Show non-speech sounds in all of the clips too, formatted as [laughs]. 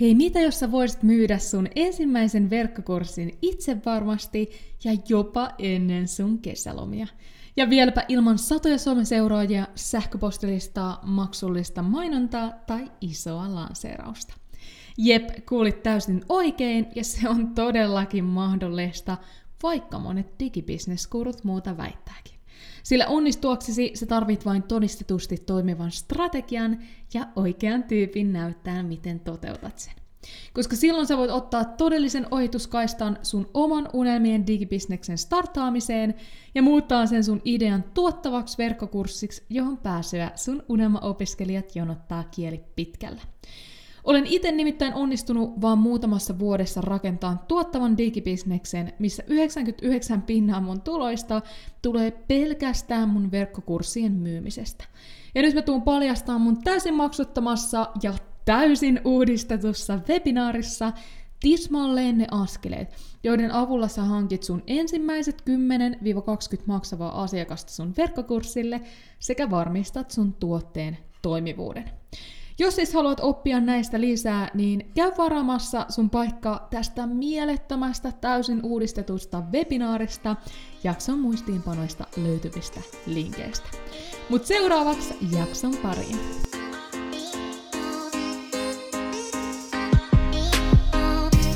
Hei, mitä jos sä voisit myydä sun ensimmäisen verkkokurssin itse varmasti ja jopa ennen sun kesälomia? Ja vieläpä ilman satoja Suomen seuraajia, sähköpostilistaa, maksullista mainontaa tai isoa lanseerausta. Jep, kuulit täysin oikein ja se on todellakin mahdollista, vaikka monet digibisneskurut muuta väittääkin. Sillä onnistuaksesi se tarvit vain todistetusti toimivan strategian ja oikean tyypin näyttää, miten toteutat sen. Koska silloin sä voit ottaa todellisen ohituskaistan sun oman unelmien digibisneksen startaamiseen ja muuttaa sen sun idean tuottavaksi verkkokurssiksi, johon pääsyä sun unelmaopiskelijat jonottaa kieli pitkällä. Olen itse nimittäin onnistunut vaan muutamassa vuodessa rakentaa tuottavan digibisneksen, missä 99 pinnaa mun tuloista tulee pelkästään mun verkkokurssien myymisestä. Ja nyt mä tuun paljastamaan mun täysin maksuttomassa ja täysin uudistetussa webinaarissa tismalleen ne askeleet, joiden avulla sä hankit sun ensimmäiset 10-20 maksavaa asiakasta sun verkkokurssille sekä varmistat sun tuotteen toimivuuden. Jos siis haluat oppia näistä lisää, niin käy varaamassa sun paikka tästä mielettömästä täysin uudistetusta webinaarista jakson muistiinpanoista löytyvistä linkeistä. Mut seuraavaksi jakson pariin.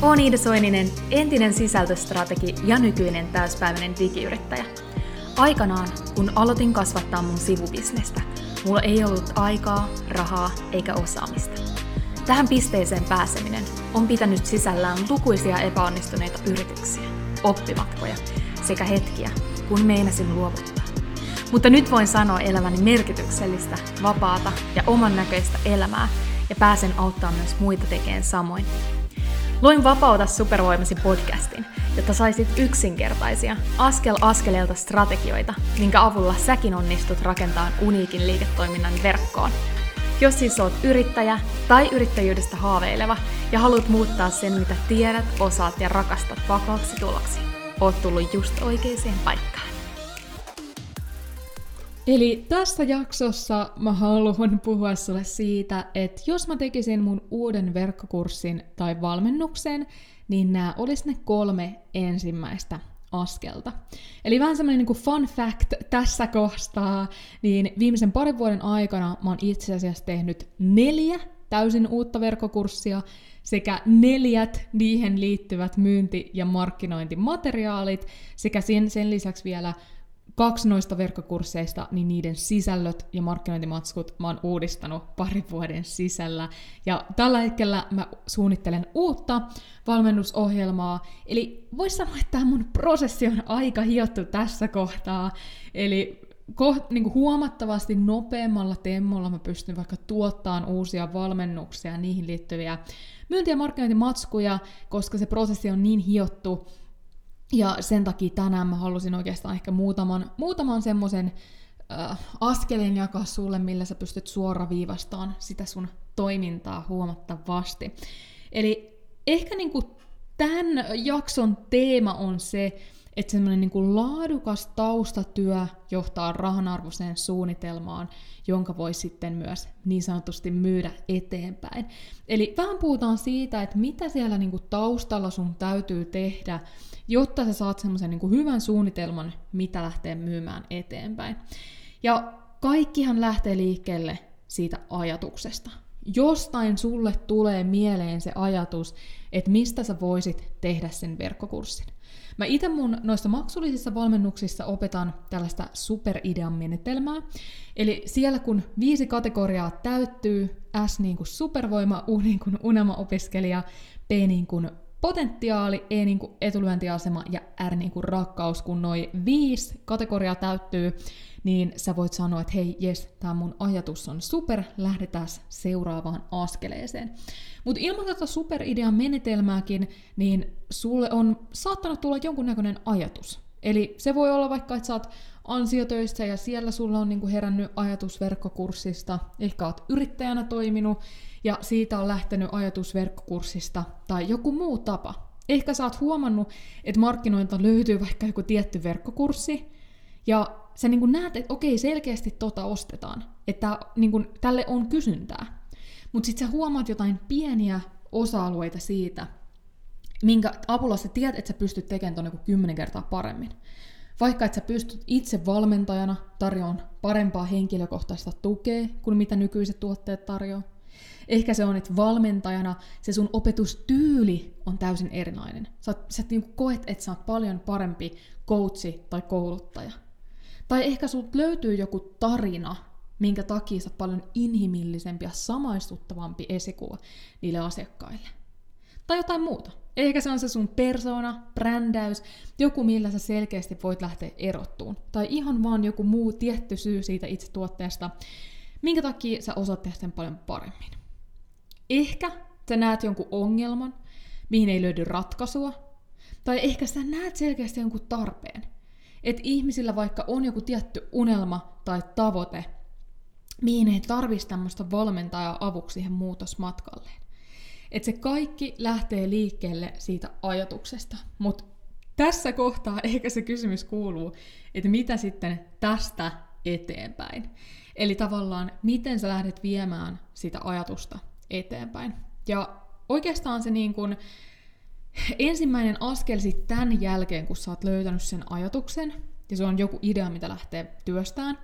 Olen Iida Soininen, entinen sisältöstrategi ja nykyinen täyspäiväinen digiyrittäjä. Aikanaan, kun aloitin kasvattaa mun sivubisnestä, mulla ei ollut aikaa, rahaa eikä osaamista. Tähän pisteeseen pääseminen on pitänyt sisällään lukuisia epäonnistuneita yrityksiä, oppimatkoja sekä hetkiä, kun meinasin luovuttaa. Mutta nyt voin sanoa elämäni merkityksellistä, vapaata ja oman näköistä elämää ja pääsen auttamaan myös muita tekemään samoin Luin Vapauta supervoimasi podcastin, jotta saisit yksinkertaisia, askel askeleelta strategioita, minkä avulla säkin onnistut rakentamaan uniikin liiketoiminnan verkkoon. Jos siis oot yrittäjä tai yrittäjyydestä haaveileva ja haluat muuttaa sen, mitä tiedät, osaat ja rakastat vakaaksi tuloksi, oot tullut just oikeaan paikkaan. Eli tässä jaksossa mä haluan puhua sulle siitä, että jos mä tekisin mun uuden verkkokurssin tai valmennuksen, niin nämä olisi ne kolme ensimmäistä askelta. Eli vähän semmoinen niin fun fact tässä kohtaa, niin viimeisen parin vuoden aikana mä oon itse asiassa tehnyt neljä täysin uutta verkkokurssia sekä neljät niihin liittyvät myynti- ja markkinointimateriaalit sekä sen, sen lisäksi vielä kaksi noista verkkokursseista, niin niiden sisällöt ja markkinointimatskut mä oon uudistanut parin vuoden sisällä. Ja tällä hetkellä mä suunnittelen uutta valmennusohjelmaa. Eli voisi sanoa, että tämä mun prosessi on aika hiottu tässä kohtaa. Eli koht, niin kuin huomattavasti nopeammalla temmolla mä pystyn vaikka tuottamaan uusia valmennuksia niihin liittyviä myynti- ja markkinointimatskuja, koska se prosessi on niin hiottu, ja sen takia tänään mä halusin oikeastaan ehkä muutaman, muutaman semmoisen äh, askeleen jakaa sulle, millä sä pystyt suoraviivastamaan sitä sun toimintaa huomattavasti. Eli ehkä niinku tämän jakson teema on se, että semmoinen niin laadukas taustatyö johtaa rahanarvoiseen suunnitelmaan, jonka voi sitten myös niin sanotusti myydä eteenpäin. Eli vähän puhutaan siitä, että mitä siellä niin kuin taustalla sun täytyy tehdä, jotta sä saat semmoisen niin hyvän suunnitelman, mitä lähtee myymään eteenpäin. Ja kaikkihan lähtee liikkeelle siitä ajatuksesta. Jostain sulle tulee mieleen se ajatus, että mistä sä voisit tehdä sen verkkokurssin. Mä itse mun noissa maksullisissa valmennuksissa opetan tällaista superidean menetelmää. Eli siellä kun viisi kategoriaa täyttyy, S niin kuin supervoima, U niin kuin unelmaopiskelija, P niin kuin potentiaali, E niin kuin etulyöntiasema ja R niin kuin rakkaus, kun noin viisi kategoriaa täyttyy, niin sä voit sanoa, että hei, jes, tämä mun ajatus on super, lähdetään seuraavaan askeleeseen. Mutta ilman tätä superidean menetelmääkin, niin sulle on saattanut tulla jonkunnäköinen ajatus. Eli se voi olla vaikka, että sä oot ansiotöissä ja siellä sulla on niinku herännyt ajatus verkkokurssista, ehkä oot yrittäjänä toiminut ja siitä on lähtenyt ajatus verkkokurssista tai joku muu tapa. Ehkä sä oot huomannut, että markkinoilta löytyy vaikka joku tietty verkkokurssi ja sä niinku näet, että okei, selkeästi tota ostetaan, että niinku, tälle on kysyntää. Mutta sitten sä huomaat jotain pieniä osa-alueita siitä, minkä avulla sä tiedät, että sä pystyt tekemään ton niin kymmenen kertaa paremmin. Vaikka että sä pystyt itse valmentajana tarjoamaan parempaa henkilökohtaista tukea kuin mitä nykyiset tuotteet tarjoaa. Ehkä se on, että valmentajana se sun opetustyyli on täysin erilainen. Sä, sä niin koet, että sä oot paljon parempi coachi tai kouluttaja. Tai ehkä sulta löytyy joku tarina, minkä takia sä paljon inhimillisempi ja samaistuttavampi esikuva niille asiakkaille. Tai jotain muuta. Ehkä se on se sun persona, brändäys, joku millä sä selkeästi voit lähteä erottuun. Tai ihan vaan joku muu tietty syy siitä itse tuotteesta, minkä takia sä osaat tehdä sen paljon paremmin. Ehkä sä näet jonkun ongelman, mihin ei löydy ratkaisua, tai ehkä sä näet selkeästi jonkun tarpeen. Että ihmisillä vaikka on joku tietty unelma tai tavoite, mihin ei tarvitsisi tämmöistä valmentajaa avuksi siihen muutosmatkalleen. Että se kaikki lähtee liikkeelle siitä ajatuksesta. Mutta tässä kohtaa [laughs] ehkä se kysymys kuuluu, että mitä sitten tästä eteenpäin. Eli tavallaan, miten sä lähdet viemään sitä ajatusta eteenpäin. Ja oikeastaan se niin kun, ensimmäinen askel sitten tämän jälkeen, kun sä oot löytänyt sen ajatuksen, ja se on joku idea, mitä lähtee työstään,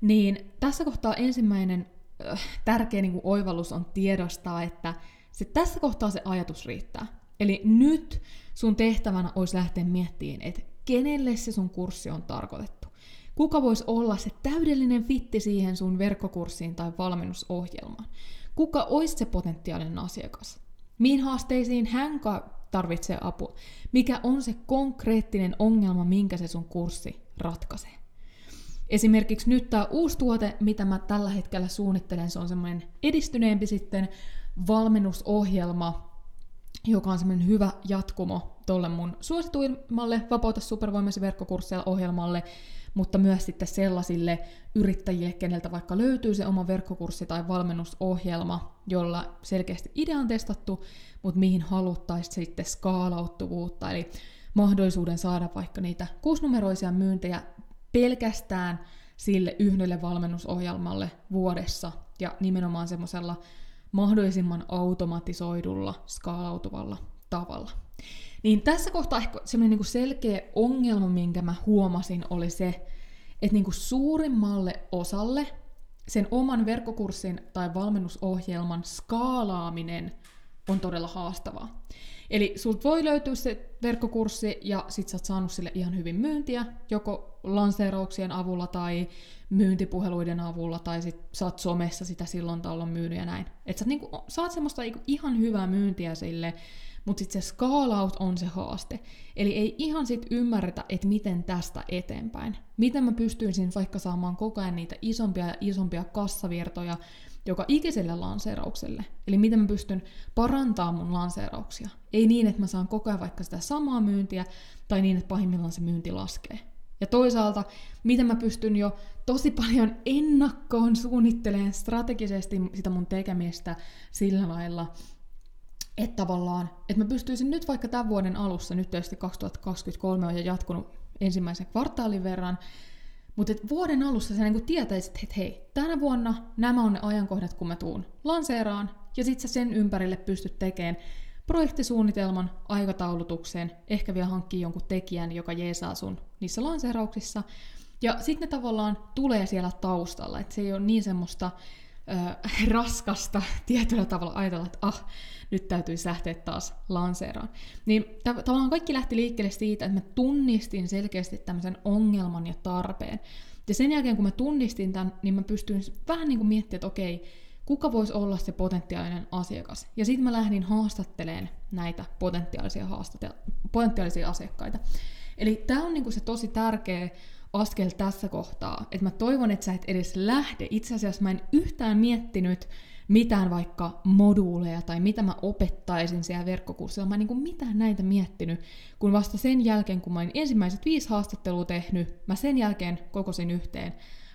niin tässä kohtaa ensimmäinen äh, tärkeä niin oivallus on tiedostaa, että se tässä kohtaa se ajatus riittää. Eli nyt sun tehtävänä olisi lähteä miettimään, että kenelle se sun kurssi on tarkoitettu. Kuka voisi olla se täydellinen fitti siihen sun verkkokurssiin tai valmennusohjelmaan? Kuka olisi se potentiaalinen asiakas? Mihin haasteisiin hän tarvitsee apua? Mikä on se konkreettinen ongelma, minkä se sun kurssi ratkaisee? Esimerkiksi nyt tämä uusi tuote, mitä mä tällä hetkellä suunnittelen, se on semmoinen edistyneempi sitten valmennusohjelma, joka on semmoinen hyvä jatkumo tolle mun suosituimmalle Vapauta supervoimasi verkkokursseilla ohjelmalle, mutta myös sitten sellaisille yrittäjille, keneltä vaikka löytyy se oma verkkokurssi tai valmennusohjelma, jolla selkeästi idea on testattu, mutta mihin haluttaisiin sitten skaalauttuvuutta, eli mahdollisuuden saada vaikka niitä kuusinumeroisia myyntejä pelkästään sille yhdelle valmennusohjelmalle vuodessa ja nimenomaan semmoisella mahdollisimman automatisoidulla, skaalautuvalla tavalla. Niin tässä kohtaa ehkä semmoinen niin selkeä ongelma, minkä mä huomasin, oli se, että niin kuin suurimmalle osalle sen oman verkkokurssin tai valmennusohjelman skaalaaminen on todella haastavaa. Eli sulta voi löytyä se verkkokurssi ja sit sä oot saanut sille ihan hyvin myyntiä, joko lanseerauksien avulla tai myyntipuheluiden avulla, tai sit sä oot somessa sitä silloin tällöin myynyt ja näin. Et sä niinku, saat semmoista niinku ihan hyvää myyntiä sille, mutta sitten se skaalaus on se haaste. Eli ei ihan sit ymmärretä, että miten tästä eteenpäin. Miten mä pystyisin vaikka saamaan koko ajan niitä isompia ja isompia kassavirtoja joka ikiselle lanseeraukselle. Eli miten mä pystyn parantamaan mun lanseerauksia. Ei niin, että mä saan koko ajan vaikka sitä samaa myyntiä, tai niin, että pahimmillaan se myynti laskee. Ja toisaalta, miten mä pystyn jo tosi paljon ennakkoon suunnittelemaan strategisesti sitä mun tekemistä sillä lailla, että tavallaan, että mä pystyisin nyt vaikka tämän vuoden alussa, nyt tietysti 2023 on jo jatkunut ensimmäisen kvartaalin verran, mutta vuoden alussa sä niinku tietäisit, että hei, tänä vuonna nämä on ne ajankohdat, kun mä tuun lanseeraan, ja sit sä sen ympärille pystyt tekemään projektisuunnitelman, aikataulutukseen, ehkä vielä hankkii jonkun tekijän, joka jeesaa sun niissä lanseerauksissa. Ja sitten ne tavallaan tulee siellä taustalla, että se ei ole niin semmoista äh, [laughs] raskasta tietyllä tavalla ajatella, että ah, nyt täytyy lähteä taas lanseeraan. Niin tavallaan kaikki lähti liikkeelle siitä, että mä tunnistin selkeästi tämmöisen ongelman ja tarpeen. Ja sen jälkeen, kun mä tunnistin tämän, niin mä pystyin vähän niin kuin miettimään, että okei, kuka voisi olla se potentiaalinen asiakas. Ja sitten mä lähdin haastatteleen näitä potentiaalisia, haastatel- potentiaalisia asiakkaita. Eli tämä on niinku se tosi tärkeä askel tässä kohtaa, että mä toivon, että sä et edes lähde. Itse asiassa mä en yhtään miettinyt mitään vaikka moduuleja tai mitä mä opettaisin siellä verkkokurssilla. Mä en niin mitään näitä miettinyt, kun vasta sen jälkeen, kun mä olin ensimmäiset viisi haastattelua tehnyt, mä sen jälkeen kokosin yhteen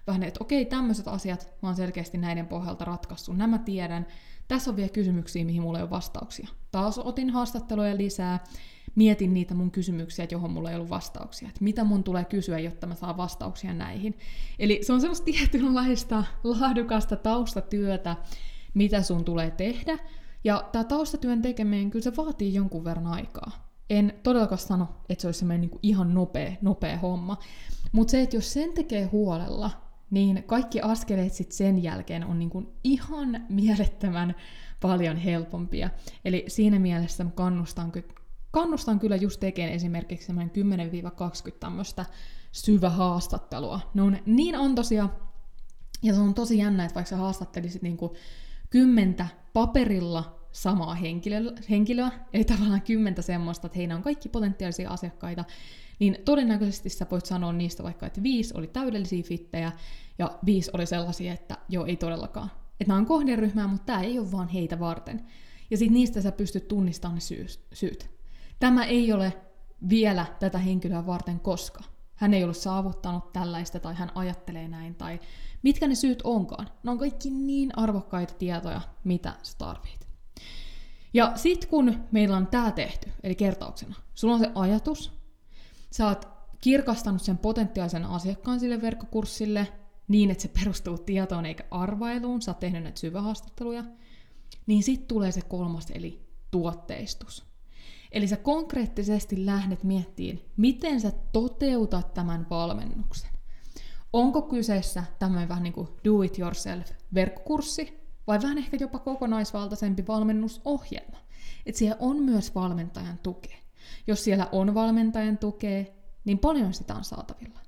vähän, että okei, tämmöiset asiat mä oon selkeästi näiden pohjalta ratkaissut, nämä tiedän. Tässä on vielä kysymyksiä, mihin mulla ei ole vastauksia. Taas otin haastatteluja lisää, mietin niitä mun kysymyksiä, johon mulla ei ollut vastauksia. Että mitä mun tulee kysyä, jotta mä saan vastauksia näihin. Eli se on semmoista [laughs] tietynlaista laadukasta taustatyötä, mitä sun tulee tehdä. Ja tämä taustatyön tekeminen, kyllä se vaatii jonkun verran aikaa. En todellakaan sano, että se olisi semmoinen niin ihan nopea, nopea homma. Mutta se, että jos sen tekee huolella, niin kaikki askeleet sitten sen jälkeen on niin kuin ihan mielettömän paljon helpompia. Eli siinä mielessä kannustan, kannustan kyllä just tekemään esimerkiksi 10-20 tämmöistä syvähaastattelua. Ne on niin antoisia, ja se on tosi jännä, että vaikka sä haastattelisit niin kuin kymmentä paperilla samaa henkilöä, henkilöä, eli tavallaan kymmentä semmoista, että heillä on kaikki potentiaalisia asiakkaita, niin todennäköisesti sä voit sanoa niistä vaikka, että viisi oli täydellisiä fittejä, ja viisi oli sellaisia, että joo, ei todellakaan. Että nämä on kohderyhmää, mutta tämä ei ole vaan heitä varten. Ja sitten niistä sä pystyt tunnistamaan ne syyt. Tämä ei ole vielä tätä henkilöä varten koska. Hän ei ole saavuttanut tällaista tai hän ajattelee näin tai mitkä ne syyt onkaan. Ne on kaikki niin arvokkaita tietoja, mitä sä tarvit. Ja sit kun meillä on tämä tehty, eli kertauksena, sulla on se ajatus, sä oot kirkastanut sen potentiaalisen asiakkaan sille verkkokurssille niin, että se perustuu tietoon eikä arvailuun, sä oot tehnyt näitä syvähaastatteluja, niin sitten tulee se kolmas, eli tuotteistus. Eli sä konkreettisesti lähdet miettimään, miten sä toteutat tämän valmennuksen. Onko kyseessä tämmöinen vähän niin kuin do-it-yourself-verkkokurssi, vai vähän ehkä jopa kokonaisvaltaisempi valmennusohjelma. Että siellä on myös valmentajan tukea. Jos siellä on valmentajan tukea, niin paljon sitä on saatavilla.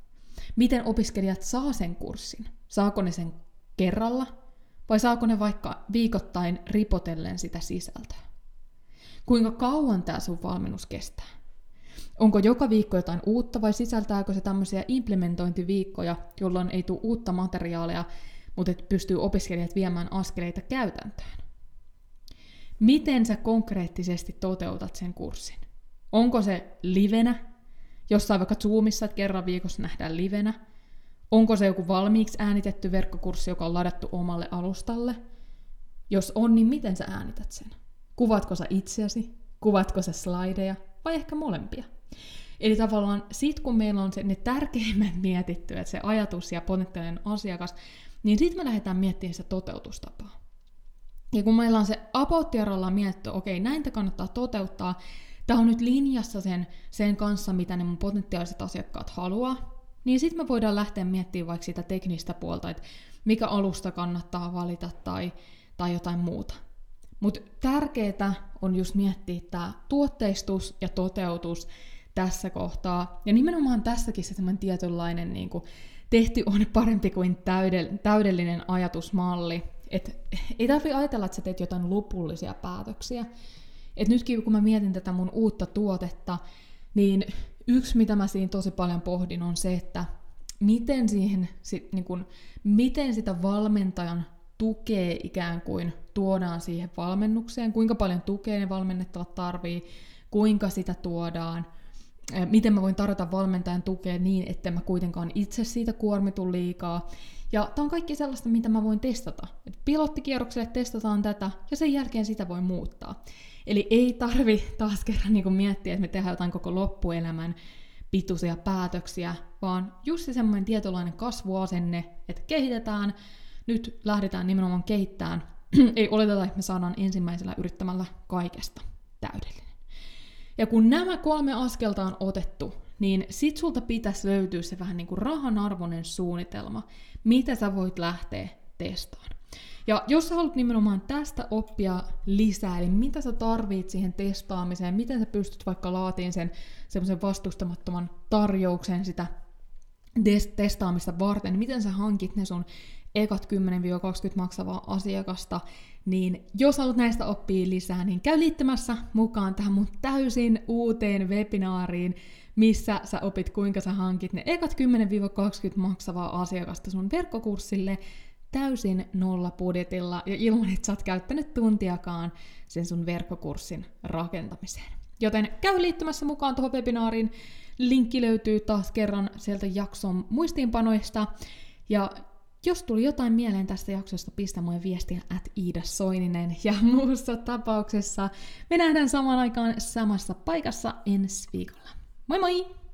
Miten opiskelijat saa sen kurssin? Saako ne sen kerralla vai saako ne vaikka viikoittain ripotellen sitä sisältöä? Kuinka kauan tämä sun valmennus kestää? Onko joka viikko jotain uutta vai sisältääkö se tämmöisiä implementointiviikkoja, jolloin ei tule uutta materiaalia, mutta et pystyy opiskelijat viemään askeleita käytäntöön? Miten sä konkreettisesti toteutat sen kurssin? Onko se livenä, jossain vaikka Zoomissa, että kerran viikossa nähdään livenä? Onko se joku valmiiksi äänitetty verkkokurssi, joka on ladattu omalle alustalle? Jos on, niin miten sä äänität sen? Kuvatko sä itseäsi? Kuvatko sä slideja? Vai ehkä molempia? Eli tavallaan sit kun meillä on se, ne tärkeimmät [laughs] mietitty, että se ajatus ja potentiaalinen asiakas, niin sitten me lähdetään miettimään sitä toteutustapaa. Ja kun meillä on se about mietitty, okei, näin te kannattaa toteuttaa, tämä on nyt linjassa sen, sen kanssa, mitä ne mun potentiaaliset asiakkaat haluaa, niin sitten me voidaan lähteä miettimään vaikka sitä teknistä puolta, että mikä alusta kannattaa valita tai, tai jotain muuta. Mutta tärkeää on just miettiä tämä tuotteistus ja toteutus tässä kohtaa. Ja nimenomaan tässäkin se semmoinen tietynlainen niin kuin, tehty on parempi kuin täydellinen ajatusmalli. Et ei tarvitse ajatella, että sä teet jotain lopullisia päätöksiä. Et nytkin kun mä mietin tätä mun uutta tuotetta, niin yksi mitä mä siinä tosi paljon pohdin on se, että miten, siihen, sit, niin kun, miten sitä valmentajan tukee ikään kuin tuodaan siihen valmennukseen, kuinka paljon tukea ne valmennettavat tarvii, kuinka sitä tuodaan, miten mä voin tarjota valmentajan tukea niin, että mä kuitenkaan itse siitä kuormitu liikaa. Ja tämä on kaikki sellaista, mitä mä voin testata. Et pilottikierrokselle testataan tätä, ja sen jälkeen sitä voi muuttaa. Eli ei tarvi taas kerran niin miettiä, että me tehdään jotain koko loppuelämän pituisia päätöksiä, vaan just se semmoinen tietynlainen kasvuasenne, että kehitetään, nyt lähdetään nimenomaan kehittämään. [clears throat] ei oleteta, että me saadaan ensimmäisellä yrittämällä kaikesta täydellinen. Ja kun nämä kolme askelta on otettu, niin sit sulta pitäisi löytyä se vähän niin kuin rahanarvoinen suunnitelma, mitä sä voit lähteä testaamaan. Ja jos sä haluat nimenomaan tästä oppia lisää, eli mitä sä tarvit siihen testaamiseen, miten sä pystyt vaikka laatiin sen semmoisen vastustamattoman tarjouksen sitä testaamista varten, miten sä hankit ne sun ekat 10-20 maksavaa asiakasta, niin jos haluat näistä oppia lisää, niin käy liittymässä mukaan tähän mun täysin uuteen webinaariin, missä sä opit, kuinka sä hankit ne ekat 10-20 maksavaa asiakasta sun verkkokurssille täysin nolla budjetilla ja ilman, että sä oot käyttänyt tuntiakaan sen sun verkkokurssin rakentamiseen. Joten käy liittymässä mukaan tuohon webinaariin. Linkki löytyy taas kerran sieltä jakson muistiinpanoista. Ja jos tuli jotain mieleen tästä jaksosta, pistä mulle viestiä at Iida Soininen. Ja [laughs] muussa tapauksessa me nähdään samaan aikaan samassa paikassa ensi viikolla. Moi moi!